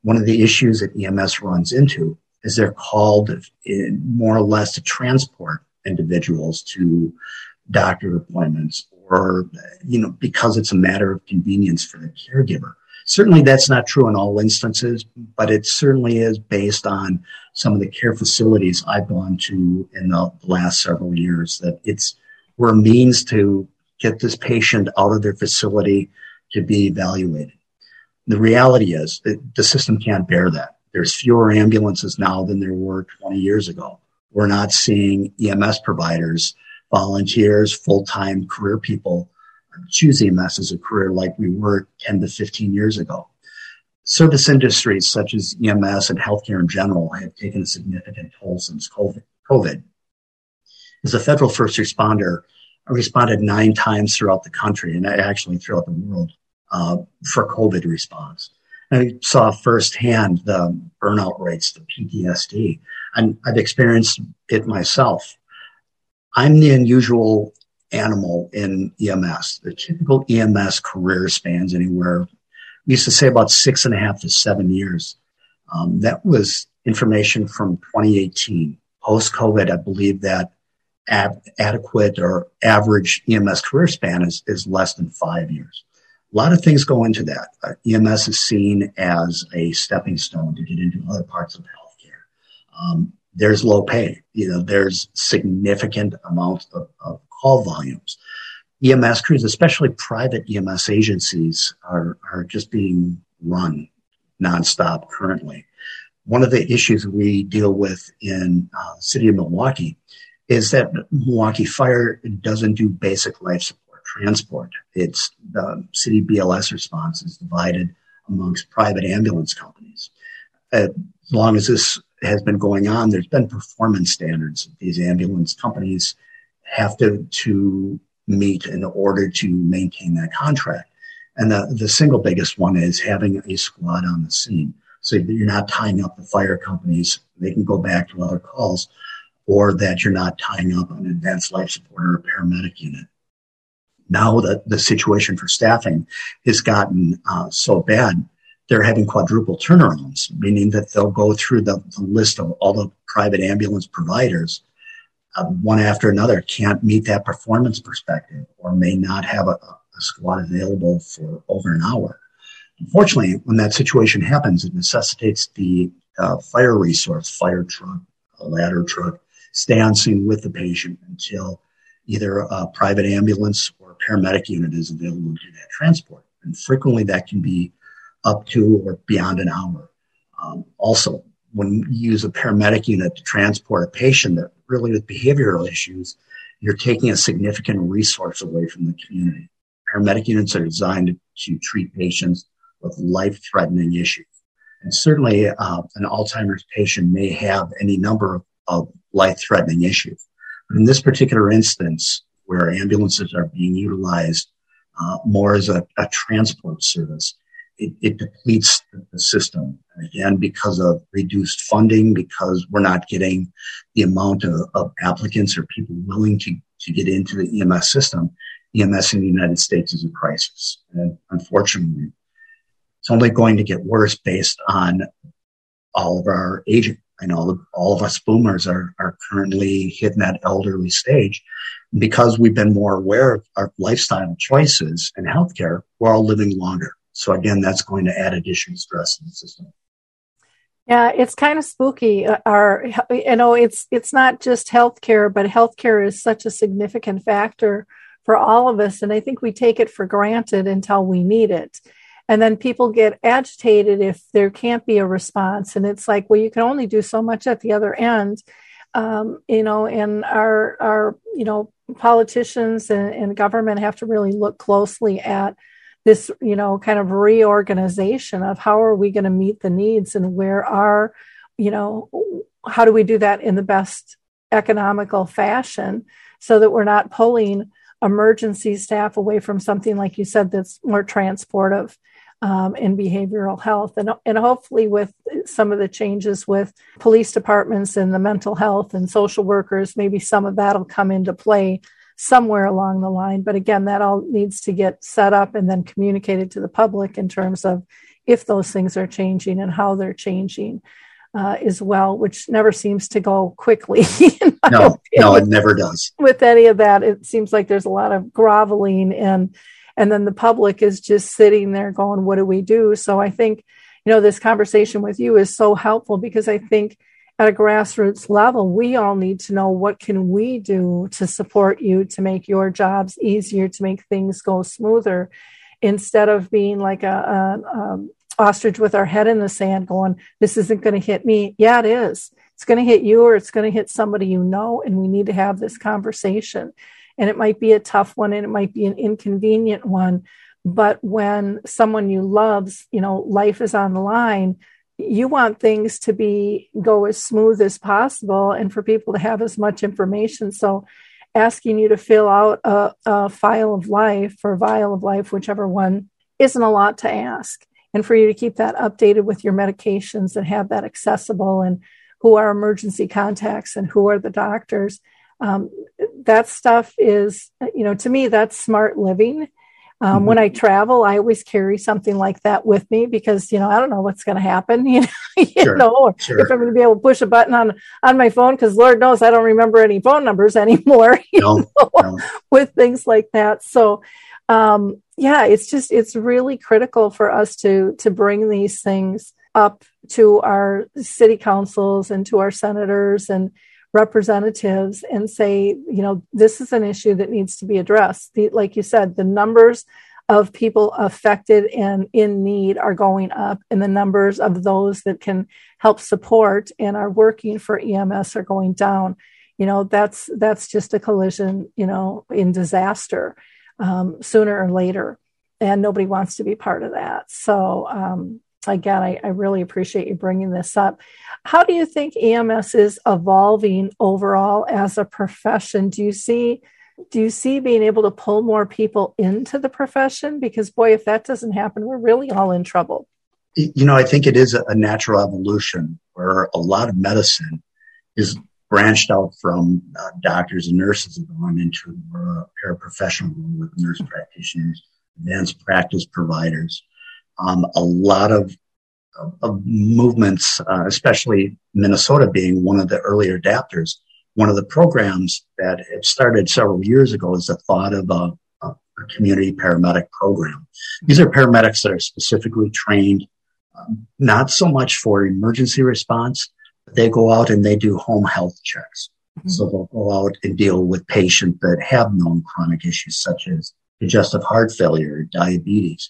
One of the issues that EMS runs into is they're called in more or less to transport individuals to doctor appointments or, you know, because it's a matter of convenience for the caregiver. Certainly that's not true in all instances, but it certainly is based on some of the care facilities I've gone to in the last several years that it's, we're a means to get this patient out of their facility to be evaluated. The reality is that the system can't bear that. There's fewer ambulances now than there were 20 years ago. We're not seeing EMS providers, volunteers, full-time career people choose EMS as a career like we were 10 to 15 years ago. Service industries such as EMS and healthcare in general have taken a significant toll since COVID. As a federal first responder, I responded nine times throughout the country and actually throughout the world uh, for COVID response. And I saw firsthand the burnout rates, the PTSD, and I've experienced it myself. I'm the unusual animal in EMS. The typical EMS career spans anywhere, we used to say about six and a half to seven years. Um, that was information from 2018. Post COVID, I believe that adequate or average EMS career span is, is less than five years. A lot of things go into that. Uh, EMS is seen as a stepping stone to get into other parts of healthcare. Um, there's low pay. You know, there's significant amounts of, of call volumes. EMS crews, especially private EMS agencies, are, are just being run nonstop currently. One of the issues we deal with in uh, city of Milwaukee is that Milwaukee Fire doesn't do basic life support transport. It's the city BLS response is divided amongst private ambulance companies. As long as this has been going on, there's been performance standards of these ambulance companies have to, to meet in order to maintain that contract. And the, the single biggest one is having a squad on the scene. So you're not tying up the fire companies. They can go back to other calls or that you're not tying up an advanced life support or a paramedic unit. Now that the situation for staffing has gotten uh, so bad, they're having quadruple turnarounds, meaning that they'll go through the, the list of all the private ambulance providers, one after another, can't meet that performance perspective or may not have a, a squad available for over an hour. Unfortunately, when that situation happens, it necessitates the uh, fire resource, fire truck, ladder truck, stay on scene with the patient until either a private ambulance or a paramedic unit is available to do that transport. And frequently that can be up to or beyond an hour. Um, also, when you use a paramedic unit to transport a patient that really with behavioral issues, you're taking a significant resource away from the community. Paramedic units are designed to, treat patients with life-threatening issues. And certainly, uh, an Alzheimer's patient may have any number of, of life-threatening issues. But in this particular instance, where ambulances are being utilized uh, more as a, a transport service, it, it depletes the system. And again, because of reduced funding, because we're not getting the amount of, of applicants or people willing to, to get into the EMS system, EMS in the United States is a crisis. And unfortunately, it's only going to get worse based on all of our aging. I know all of us boomers are, are currently hitting that elderly stage. Because we've been more aware of our lifestyle choices and healthcare, we're all living longer. So again, that's going to add additional stress in the system. Yeah, it's kind of spooky. Uh, our, you know, it's it's not just healthcare, but healthcare is such a significant factor for all of us, and I think we take it for granted until we need it, and then people get agitated if there can't be a response, and it's like, well, you can only do so much at the other end, um, you know, and our our you know politicians and, and government have to really look closely at this, you know, kind of reorganization of how are we going to meet the needs and where are, you know, how do we do that in the best economical fashion so that we're not pulling emergency staff away from something like you said that's more transportive um, in behavioral health? And, and hopefully with some of the changes with police departments and the mental health and social workers maybe some of that'll come into play somewhere along the line but again that all needs to get set up and then communicated to the public in terms of if those things are changing and how they're changing uh, as well, which never seems to go quickly. no, opinion. no, it never does. With any of that, it seems like there's a lot of groveling and and then the public is just sitting there going, "What do we do?" So I think you know this conversation with you is so helpful because I think at a grassroots level, we all need to know what can we do to support you to make your jobs easier, to make things go smoother, instead of being like a, a, a ostrich with our head in the sand going, this isn't going to hit me. Yeah, it is. It's going to hit you or it's going to hit somebody you know. And we need to have this conversation. And it might be a tough one and it might be an inconvenient one. But when someone you loves, you know, life is on the line, you want things to be go as smooth as possible and for people to have as much information. So asking you to fill out a, a file of life or vial of life, whichever one, isn't a lot to ask and for you to keep that updated with your medications and have that accessible and who are emergency contacts and who are the doctors um, that stuff is you know to me that's smart living um, mm-hmm. when i travel i always carry something like that with me because you know i don't know what's going to happen you know, you sure, know sure. if i'm going to be able to push a button on on my phone because lord knows i don't remember any phone numbers anymore no, no. with things like that so um, yeah, it's just it's really critical for us to to bring these things up to our city councils and to our senators and representatives and say, you know, this is an issue that needs to be addressed. The, like you said, the numbers of people affected and in need are going up, and the numbers of those that can help support and are working for EMS are going down. You know, that's that's just a collision, you know, in disaster um, sooner or later. And nobody wants to be part of that. So, um, again, I, I, really appreciate you bringing this up. How do you think EMS is evolving overall as a profession? Do you see do you see being able to pull more people into the profession? Because boy, if that doesn't happen, we're really all in trouble. You know, I think it is a natural evolution where a lot of medicine is branched out from uh, doctors and nurses have gone into uh, paraprofessional with nurse practitioners, advanced practice providers. Um, a lot of, of, movements, uh, especially Minnesota being one of the earlier adapters. One of the programs that it started several years ago is the thought of a, a, a community paramedic program. These are paramedics that are specifically trained, um, not so much for emergency response, but they go out and they do home health checks. Mm-hmm. So they'll go out and deal with patients that have known chronic issues such as congestive heart failure, diabetes.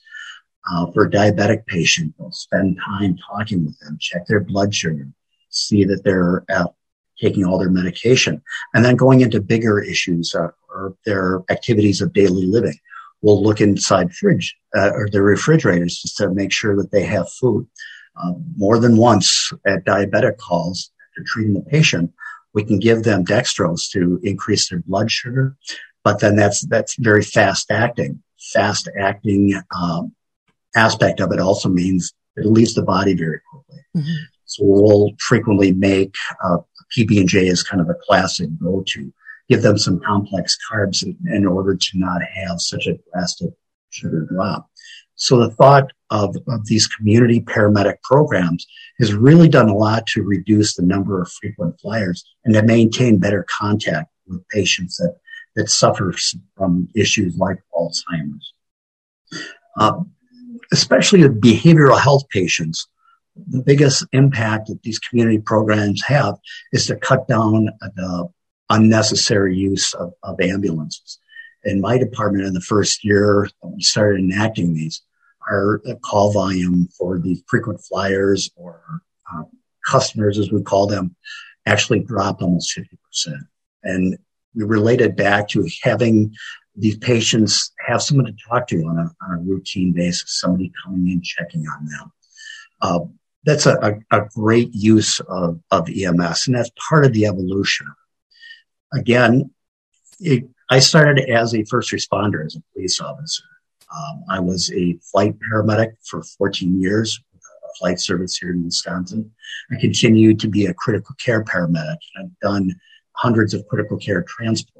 Uh, for a diabetic patient, they'll spend time talking with them, check their blood sugar, see that they're uh, taking all their medication, and then going into bigger issues uh, or their activities of daily living. We'll look inside fridge uh, or the refrigerators just to make sure that they have food uh, more than once at diabetic calls after treating the patient, we can give them dextrose to increase their blood sugar. But then that's, that's very fast acting. Fast acting, um, aspect of it also means it leaves the body very quickly. Mm-hmm. So we'll frequently make uh, PB&J as kind of a classic go-to. Give them some complex carbs in, in order to not have such a drastic sugar drop. So the thought of, of these community paramedic programs has really done a lot to reduce the number of frequent flyers and to maintain better contact with patients that, that suffer from issues like Alzheimer's. Uh, especially with behavioral health patients, the biggest impact that these community programs have is to cut down the unnecessary use of, of ambulances. In my department, in the first year we started enacting these, our call volume for the frequent flyers or uh, customers, as we call them, actually dropped almost 50%. And we related back to having these patients have someone to talk to on a, on a routine basis, somebody coming in checking on them. Uh, that's a, a, a, great use of, of EMS, and that's part of the evolution. Again, it, I started as a first responder, as a police officer. Um, I was a flight paramedic for 14 years, a flight service here in Wisconsin. I continued to be a critical care paramedic. I've done hundreds of critical care transports.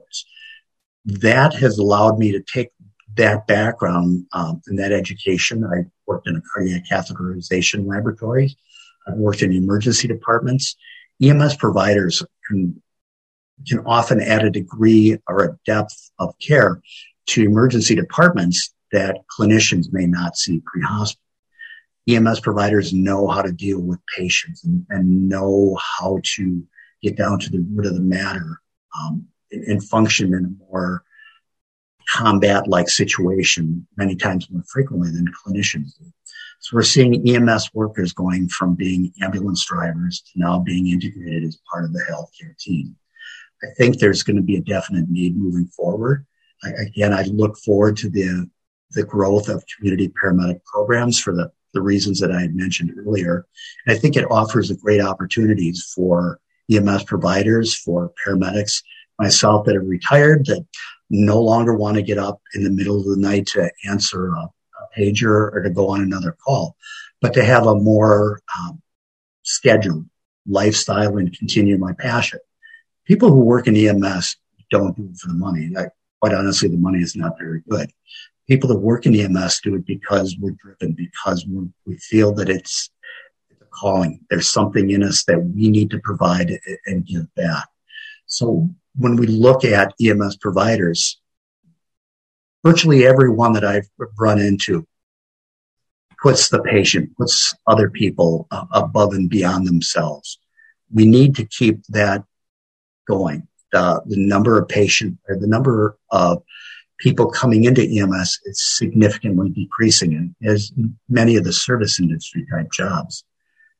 That has allowed me to take that background um, and that education. I worked in a cardiac catheterization laboratory. I've worked in emergency departments. EMS providers can can often add a degree or a depth of care to emergency departments that clinicians may not see pre-hospital. EMS providers know how to deal with patients and, and know how to get down to the root of the matter um, and, function in a more combat-like situation many times more frequently than clinicians do. So we're seeing EMS workers going from being ambulance drivers to now being integrated as part of the healthcare team. I think there's going to be a definite need moving forward. I, again, I look forward to the the growth of community paramedic programs for the, the reasons that I had mentioned earlier. And I think it offers a great opportunities for EMS providers, for paramedics, myself that have retired that no longer want to get up in the middle of the night to answer a, a pager or to go on another call, but to have a more um, scheduled lifestyle and continue my passion. People who work in EMS don't do it for the money. I, quite honestly, the money is not very good people that work in EMS do it because we're driven, because we we feel that it's, it's a calling. There's something in us that we need to provide and give back. So when we look at EMS providers, virtually everyone that I've run into puts the patient, puts other people above and beyond themselves. We need to keep that going. the number of patient or the number of people coming into EMS is significantly decreasing as many of the service industry type jobs.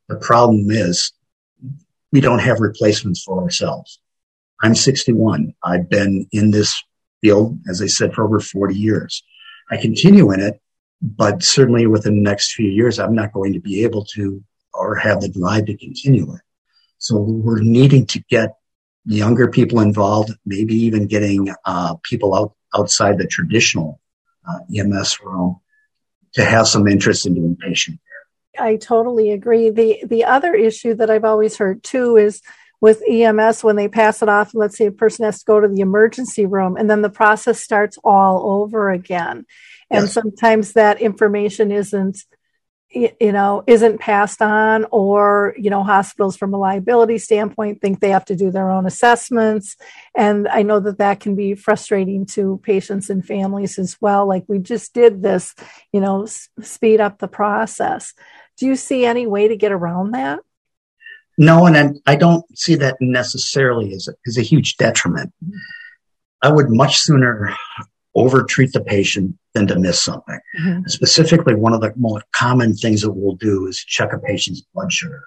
The problem is we don't have replacements for ourselves. I'm 61. I've been in this field, as I said, for over 40 years. I continue in it, but certainly within the next few years, I'm not going to be able to or have the drive to continue it. So we're needing to get younger people involved, maybe even getting uh, people out outside the traditional uh, EMS realm to have some interest in doing patient care. I totally agree. The the other issue that I've always heard too is with EMS when they pass it off, let's say a person has to go to the emergency room and then the process starts all over again. And yes. sometimes that information isn't you know isn't passed on or you know hospitals from a liability standpoint think they have to do their own assessments and i know that that can be frustrating to patients and families as well like we just did this you know s- speed up the process do you see any way to get around that no and i don't see that necessarily as a, as a huge detriment i would much sooner over treat the patient than to miss something. Mm-hmm. Specifically, one of the most common things that we'll do is check a patient's blood sugar.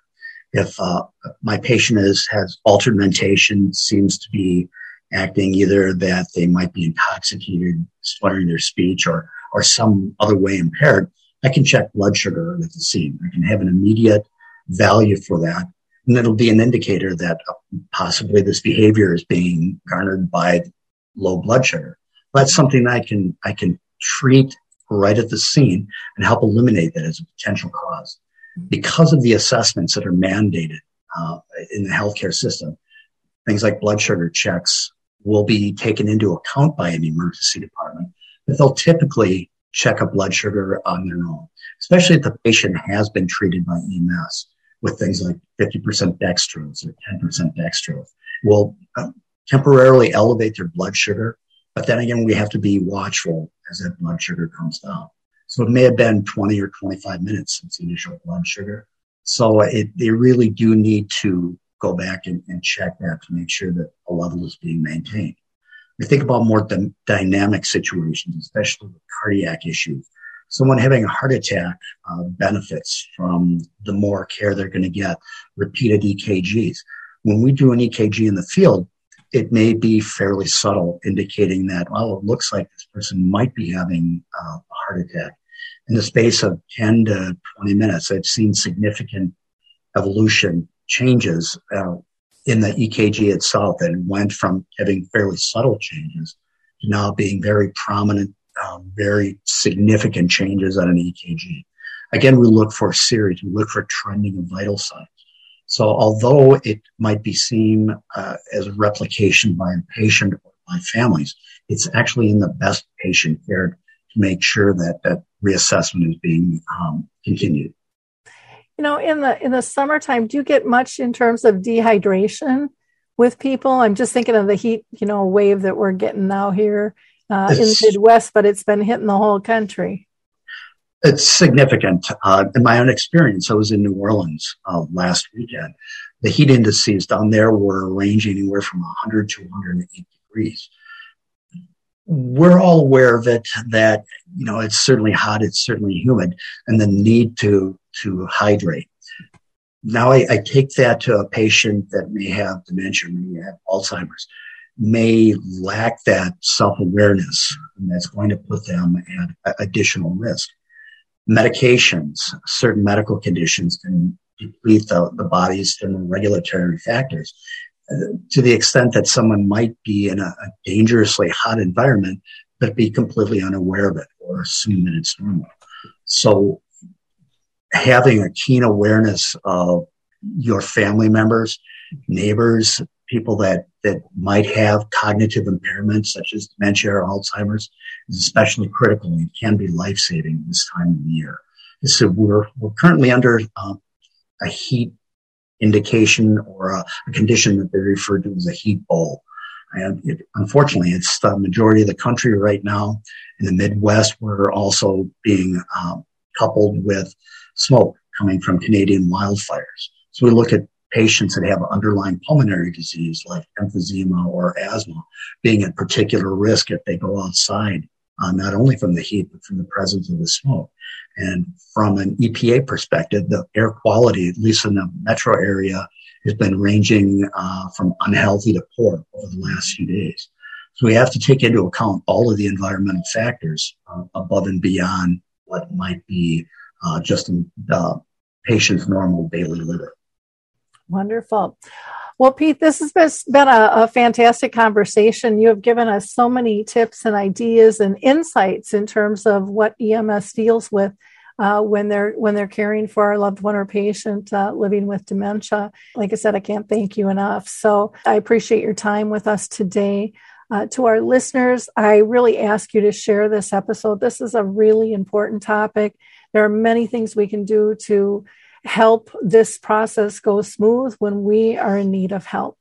If uh, my patient is has altered mentation, seems to be acting either that they might be intoxicated, slurring their speech, or or some other way impaired, I can check blood sugar at the scene. I can have an immediate value for that, and it'll be an indicator that possibly this behavior is being garnered by low blood sugar that's something I can I can treat right at the scene and help eliminate that as a potential cause. Because of the assessments that are mandated uh, in the healthcare system, things like blood sugar checks will be taken into account by an emergency department, but they'll typically check a blood sugar on their own, especially if the patient has been treated by EMS with things like 50% dextrose or 10% dextrose. Will uh, temporarily elevate their blood sugar but then again, we have to be watchful as that blood sugar comes down. So it may have been 20 or 25 minutes since the initial blood sugar. So it, they really do need to go back and, and check that to make sure that a level is being maintained. We think about more dynamic situations, especially with cardiac issues. Someone having a heart attack uh, benefits from the more care they're going to get, repeated EKGs. When we do an EKG in the field, it may be fairly subtle, indicating that, well, it looks like this person might be having uh, a heart attack. In the space of 10 to 20 minutes, I've seen significant evolution changes uh, in the EKG itself and went from having fairly subtle changes to now being very prominent, um, very significant changes on an EKG. Again, we look for series, we look for trending of vital signs. So although it might be seen uh, as a replication by a patient or by families, it's actually in the best patient care to make sure that that reassessment is being um, continued. You know, in the in the summertime, do you get much in terms of dehydration with people? I'm just thinking of the heat, you know, wave that we're getting now here uh, in the Midwest, but it's been hitting the whole country. It's significant. Uh, in my own experience, I was in New Orleans uh, last weekend. The heat indices down there were ranging anywhere from 100 to 108 degrees. We're all aware of it that, you know, it's certainly hot, it's certainly humid, and the need to to hydrate. Now I, I, take that to a patient that may have dementia, may have Alzheimer's, may lack that self-awareness, and that's going to put them at additional risk. Medications, certain medical conditions can deplete the, the body's regulatory factors to the extent that someone might be in a, a dangerously hot environment, but be completely unaware of it or assume that it's normal. So having a keen awareness of your family members, neighbors, people that, that might have cognitive impairments such as dementia or Alzheimer's is especially critical and can be life saving this time of year. So we're, we're currently under uh, a heat indication or a, a, condition that they refer to as a heat bowl. And it, unfortunately, it's the majority of the country right now. In the Midwest, we're also being um, coupled with smoke coming from Canadian wildfires. So we look at patients that have underlying pulmonary disease like emphysema or asthma being at particular risk if they go outside, uh, not only from the heat, but from the presence of the smoke. And from an EPA perspective, the air quality, at least in the metro area, has been ranging uh, from unhealthy to poor over the last few days. So we have to take into account all of the environmental factors uh, above and beyond what might be uh, just the patient's normal daily living. Wonderful. Well, Pete, this has been a, a, fantastic conversation. You have given us so many tips and ideas and insights in terms of what EMS deals with uh, when they're when they're caring for our loved one or patient uh, living with dementia. Like I said, I can't thank you enough. So I appreciate your time with us today. Uh, to our listeners, I really ask you to share this episode. This is a really important topic. There are many things we can do to help this process go smooth when we are in need of help.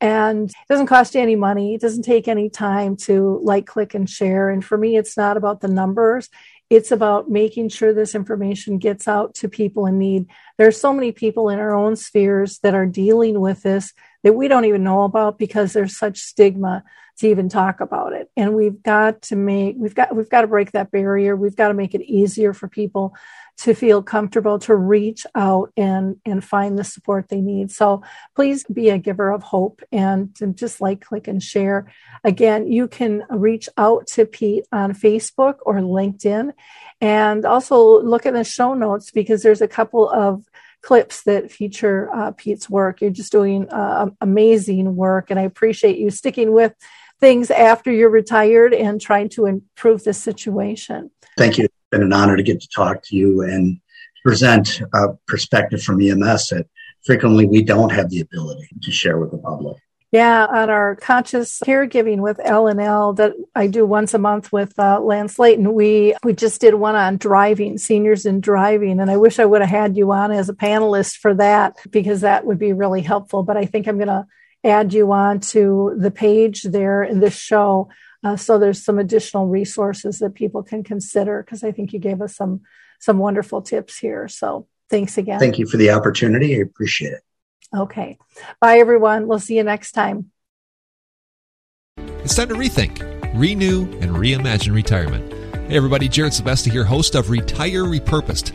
And it doesn't cost you any money. It doesn't take any time to like, click, and share. And for me, it's not about the numbers. It's about making sure this information gets out to people in need. There are so many people in our own spheres that are dealing with this that we don't even know about because there's such stigma to even talk about it. And we've got to make, we've got, we've got to break that barrier. We've got to make it easier for people to feel comfortable to reach out and, and find the support they need. So please be a giver of hope and just like, click, and share. Again, you can reach out to Pete on Facebook or LinkedIn. And also look at the show notes because there's a couple of clips that feature uh, Pete's work. You're just doing uh, amazing work, and I appreciate you sticking with things after you're retired and trying to improve the situation. Thank you. Been an honor to get to talk to you and present a perspective from EMS that frequently we don't have the ability to share with the public. Yeah, on our conscious caregiving with L and L that I do once a month with uh, Lance Layton, we we just did one on driving, seniors in driving, and I wish I would have had you on as a panelist for that because that would be really helpful. But I think I'm going to add you on to the page there in this show, uh, so there's some additional resources that people can consider because I think you gave us some some wonderful tips here. So thanks again. Thank you for the opportunity. I appreciate it. Okay. Bye, everyone. We'll see you next time. It's time to rethink, renew, and reimagine retirement. Hey, everybody. Jared Sebesta here, host of Retire Repurposed.